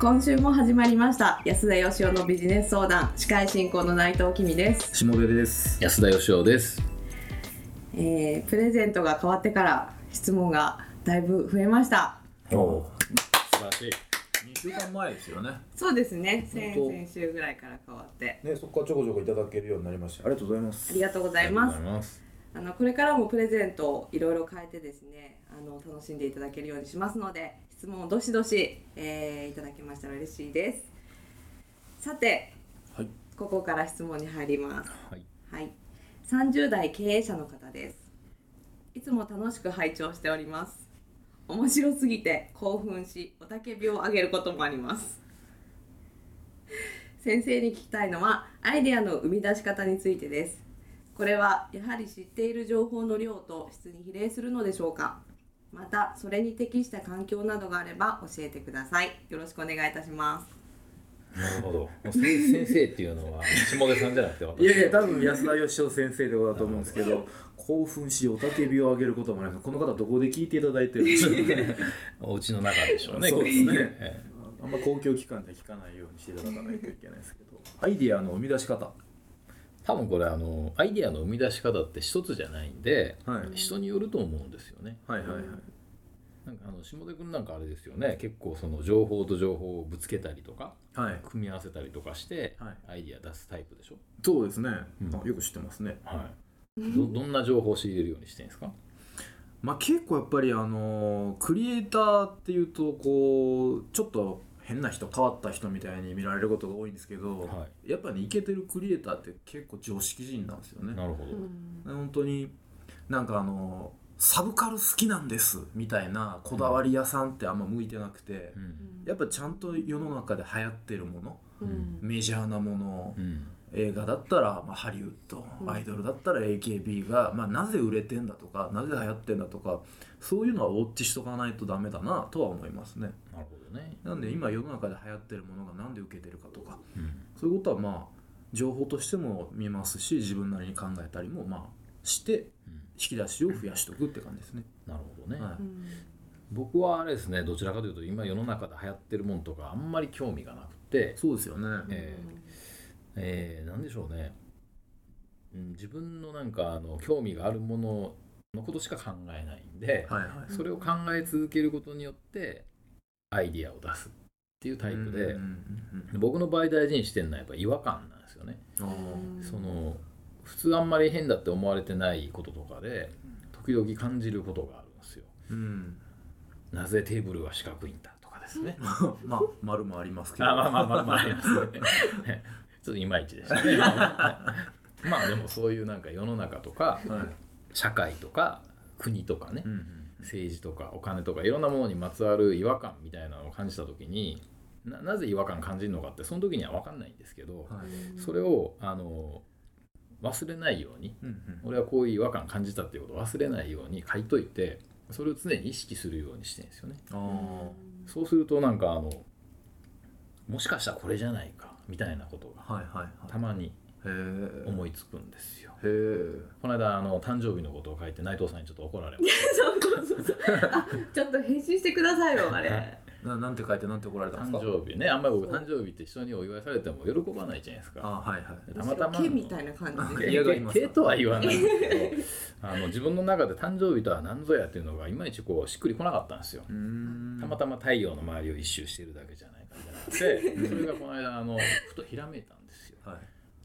今週も始まりました安田義雄のビジネス相談司会進行の内藤君です、下出です。安田義雄です。えー、プレゼントが変わってから質問がだいぶ増えましたおお、素晴らしい。二週間前ですよね。そうですね先本当々週ぐらいから変わってね、そこからちょこちょこいただけるようになりました。ありがとうございます。ありがとうございますありがとうございます。あのこれからもプレゼントをいろいろ変えてですねあの楽しんでいただけるようにしますので質問をどしどし、えーいただけましたら嬉しいです。さてはい。ここから質問に入ります。はい。はい。30代経営者の方です。いつも楽しく拝聴しております。面白すぎて興奮し雄たけびを上げることもあります。先生に聞きたいのはアイデアの生み出し方についてです。これはやはり知っている情報の量と質に比例するのでしょうか？またそれに適した環境などがあれば教えてくださいよろしくお願いいたしますなるほど。先先生っていうのは下出さんじゃなくて私。いやいや、多分安田義雄先生ってことだと思うんですけど、興奮し、雄たけびを上げることもないこの方どこで聞いていただいてるんですか お家の中でしょうね。そうですねえあんま公共機関で聞かないようにしていただかないといけないですけど、アイディアの生み出し方。え多分これあのアイデアの生み出し方って一つじゃないんで、はい人によると思うんですよね。はいはいはい。なんかあの下出君なんかあれですよね。結構その情報と情報をぶつけたりとかはい。組み合わせたりとかして、はいアイデア出すタイプでしょ？そうですね。うんあよく知ってますね。はい。どどんな情報を仕入れるようにしてるんですか？まあ、結構やっぱりあのクリエイターっていうとこうちょっと変な人変わった人みたいに見られることが多いんですけど、はやっぱねイケてるクリエイターって結構常識人なんですよね。なるほど。本当になんかあのサブカル好きなんですみたいなこだわり屋さんってあんま向いてなくて、うん。やっぱちゃんと世の中で流行ってるものうんメジャーなものうん。映画だったら、まあ、ハリウッドうんアイドルだったら AKB が、まあ、なぜ売れてんだとかなぜ流行ってんだとかそういうのはウォッチしとかないとダメだなとは思いますね。なるほどね。なんで今世の中で流行ってるものがなんで受けてるかとかうん。そういうことはまあ情報としても見ますし自分なりに考えたりもまあしてうん。引き出しを増やしとくって感じですね、なるほどね、はい。うん。僕はあれですねどちらかというと今世の中で流行ってるもんとかあんまり興味がなくて、そうですよね、ええーなんでしょうね、うん、自分のなんかあの興味があるもののことしか考えないんで、はいはいそれを考え続けることによってアイディアを出すっていうタイプで、うんうんうん僕の場合大事にしてるのはやっぱ違和感なんですよね。その普通あんまり変だって思われてないこととかで時々感じることがあるんですよ。うんなぜテーブルは四角いんだとかですね。まあ丸もありますけどあまあまあまあまあありますね。ちょっといまいちでした。ね。まあでもそういうなんか世の中とかはい。社会とか国とかねうんうん政治とかお金とかいろんなものにまつわる違和感みたいなのを感じた時にななぜ違和感感じるのかってその時には分かんないんですけどはい。それをあの忘れないようにうんうん。俺はこういう違和感感じたっていうことを忘れないように書いといてそれを常に意識するようにしてるんですよね。あそうするとなんかあのもしかしたらこれじゃないかみたいなことがあはいはいはい。たまに思いつくんですよ。この間あの誕生日のことを書いて内藤さんにちょっと怒られまし そうそうそうあちょっと返信してくださいよあれ。ななんて書いてなんて怒られたた。んですか？誕生日ね。あんまり僕誕生日って人にお祝いされても喜ばないじゃないですか。あはいはい。たまたま毛みたいな感じで。い嫌がりますか系とは言わないんですけど。あの自分の中で誕生日とは何ぞやっていうのがいまいちこうしっくりこなかったんですよ。たまたま太陽の周りを一周してるだけじゃないかじゃなくてそれがこの間あのふとひらめいたんですよ。はい。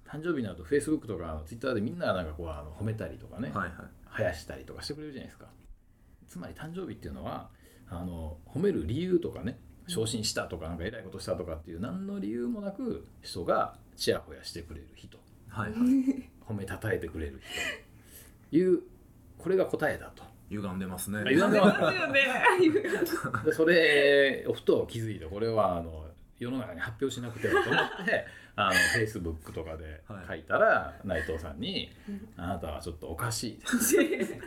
誕生日になるとフェイスブックとかツイッターでみんななんかこうあの褒めたりとかね、はいはい。生やしたりとかしてくれるじゃないですか。つまり誕生日っていうのはあの褒める理由とかね昇進したとかなんか偉いことしたとかっていう何の理由もなく人がちやほやしてくれる人。はいはい。褒めたたえてくれる人。いうこれが答えだと。歪んでますね。歪んでます よね。でそれをふと気づいてこれはあの世の中に発表しなくてはと思って あのフェイスブックとかで書いたら、内藤さんに「あなたはちょっとおかしい」っ て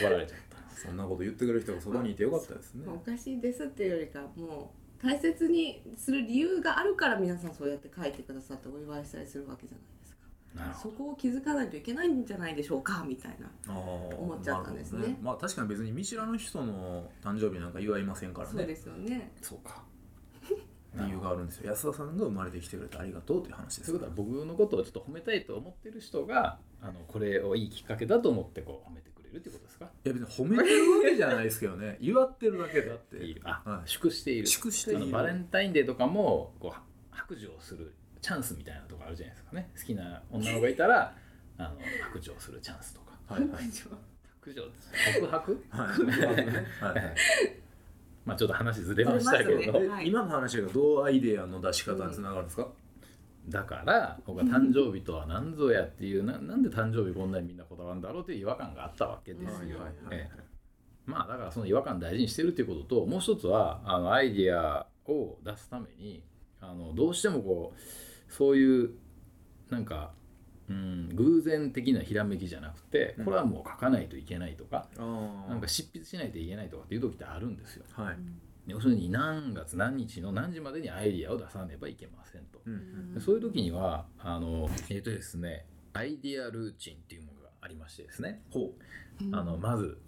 怒られちゃった。そんなこと言ってくれる人がそばにいてよかったですね。おかしいですっていうよりかもう大切にする理由があるから皆さんそうやって書いてくださってお祝いしたりするわけじゃないですか。なるほそこを気づかないといけないんじゃないでしょうかみたいな思思っちゃったんですね。まあ確かに別に見知らぬ人の誕生日なんか祝いませんからね。そうですよね。どそうか理由があるんですよ。安田さんが生まれてきてくれてありがとうという話です。いうことは僕のことをちょっと褒めたいと思ってる人があのこれをいいきっかけだと思ってこう褒めてくれるってことですか？いや別に褒めてるわけじゃないですけどね。祝ってるだけだって。あ、はい。祝している。祝している。バレンタインデーとかもこう白状するチャンスみたいなとこあるじゃないですかね。好きな女の子がいたらあの白状するチャンスとか。はいはい。白状告白はい。はいはい まあちょっと話ずれましたけど、ね。え今の話がどうアイデアの出し方につながるんですか、だから僕は誕生日とは何ぞやっていうななんで誕生日こんなにみんなこだわるんだろうという違和感があったわけですよ。まあだからその違和感大事にしてるっていうことともう一つはあのアイディアを出すためにあのどうしてもこうそういうなんか、うん、偶然的なひらめきじゃなくてこれはもう書かないといけないとか、あなんか執筆しないといけないとかっていう時ってあるんですよ。あはい、要するに何月何日の何時までにアイディアを出さねばいけませんと。うん。でそういう時にはあのえっ、とですねアイディアルーチンっていうものがありましてですね、ほあのまず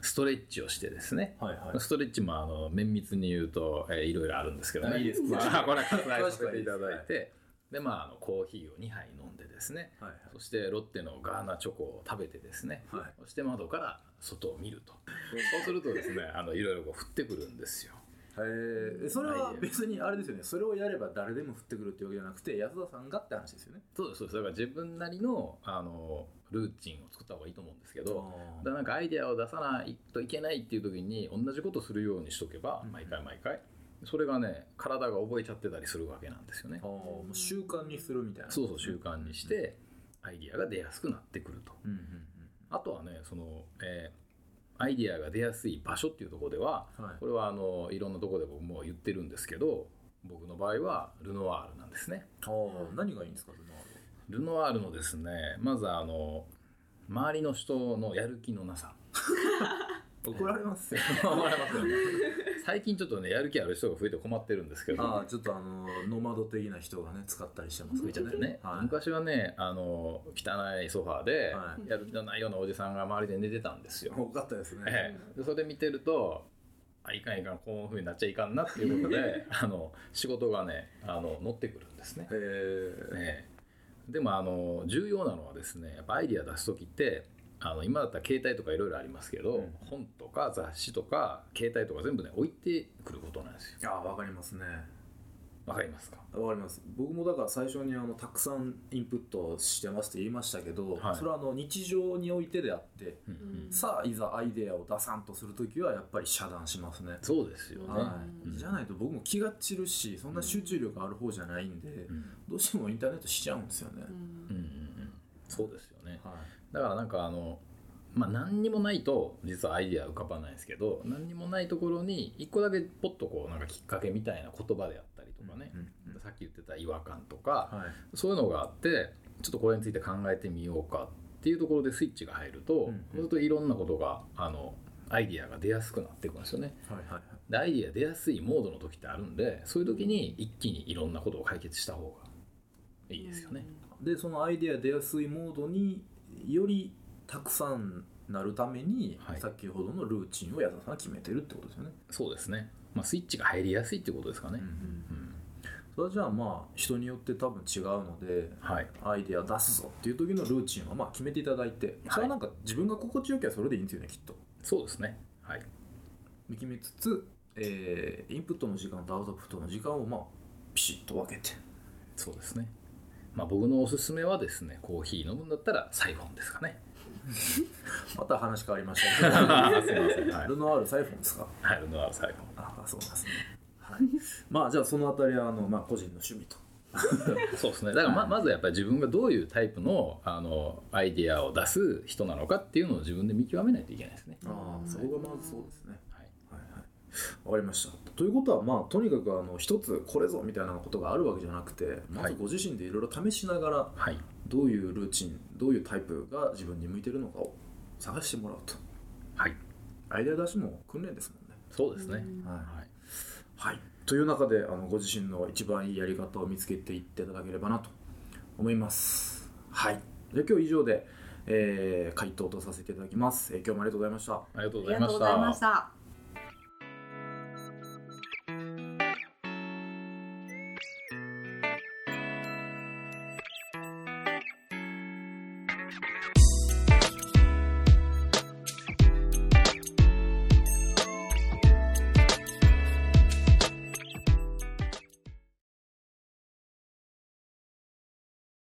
ストレッチをしてですね、うはいはい。ストレッチもあの綿密に言うと、えーいろいろあるんですけどね。いいです。ま あこれは割愛詳しくさせていただいてでまああのコーヒーを2杯飲んでですねはいそしてロッテのガーナチョコを食べてですね、はい。そして窓から外を見ると。そうするとですねあのいろいろこう降ってくるんですよ。へえそれは別にあれですよね。それをやれば誰でも降ってくるっていうわけじゃなくて安田さんがって話ですよね。そうですそうです。だから自分なりのあのルーチンを作った方がいいと思うんですけどだなんかアイデアを出さないといけないっていう時に同じことするようにしとけば毎回毎回それがね体が覚えちゃってたりするわけなんですよね。習慣にするみたいな。そうそう習慣にしてアイディアが出やすくなってくると。うんうんあとはねその、えーアイディアが出やすい場所っていうところではうんはい。これはあのいろんなところで僕も言ってるんですけど僕の場合はルノワールなんですね。何がいいんですかルノワールノワールのですねまずあの周りの人のやる気のなさ。ル 怒られますよ。思われますよ。ね最近ちょっとねやる気ある人が増えて困ってるんですけど。ああちょっとあのノマド的な人がね使ったりしてます。増えちゃってね、はい。昔はねあの汚いソファーで、はい。やる気のないようなおじさんが周りで寝てたんですよ、多かったですね。ええ。でそれで見てるとあいかんいかんこういうふうになっちゃいかんなっていうことで あの仕事がねあの乗ってくるんですね。へえええ。でもあの重要なのはですねやっぱアイディア出す時ってあの今だったら携帯とかいろいろありますけど、うん。本とか雑誌とか携帯とか全部ね置いてくることなんですよ。ああわかりますね。わかりますか？わかります。僕もだから最初にあのたくさんインプットしてますって言いましたけど、はい。それはあの日常においてであって、うん。うん。さあいざアイデアを出さんとするときはやっぱり遮断しますね。そうですよね、はい、じゃないと僕も気が散るしそんな集中力ある方じゃないんで、うん。どうしてもインターネットしちゃうんですよね、うんうんうんそうですよね。はい。だからなんかあのまあ何にもないと実はアイディア浮かばないですけど何にもないところに一個だけポッとこうなんかきっかけみたいな言葉であったりとかね、うんうんさっき言ってた違和感とか、はい。そういうのがあってちょっとこれについて考えてみようかっていうところでスイッチが入ると、うんうん。そうするといろんなことがあのアイディアが出やすくなっていくんですよね。はいはいはい。でアイディア出やすいモードの時ってあるんでそういう時に一気にいろんなことを解決した方がいいですよね。でそのアイデア出やすいモードによりたくさんなるために、はい先ほどのルーチンを矢田さんが決めてるってことですよね、そうですね。まあ、スイッチが入りやすいってことですかね。うんそれはじゃあまあ人によって多分違うのではい。アイデア出すぞっていう時のルーチンはまあ決めていただいてそれはなんか自分が心地よきゃそれでいいんですよねきっとそうですね。はい。決めつつ、えーインプットの時間とアウトプットの時間をまあピシッと分けてそうですね。まあ、僕のおすすめはですね、コーヒー飲むんだったらサイフォンですかね。また話変わりましたけどあ すいません。はい。ルノアールサイフォンですか？はい、ルノワールサイフォン。ああそうなんですね、はい、まあじゃあそのあたりはあの、まあ、個人の趣味と そうですね。だからままずやっぱり自分がどういうタイプのあのアイディアを出す人なのかっていうのを自分で見極めないといけないですね。ああそこがまずそうですねわかりましたということはまあとにかくあの一つこれぞみたいなことがあるわけじゃなくてまずご自身でいろいろ試しながらはい。どういうルーチンどういうタイプが自分に向いてるのかを探してもらうとはい。アイデア出しも訓練ですもんねそうですね。はいはい。はい、という中であのご自身の一番いいやり方を見つけていっていただければなと思います。はい、じゃあ今日以上で、えー回答とさせていただきます。えー今日もありがとうございました。ありがとうあございましりがとうございまたし。た。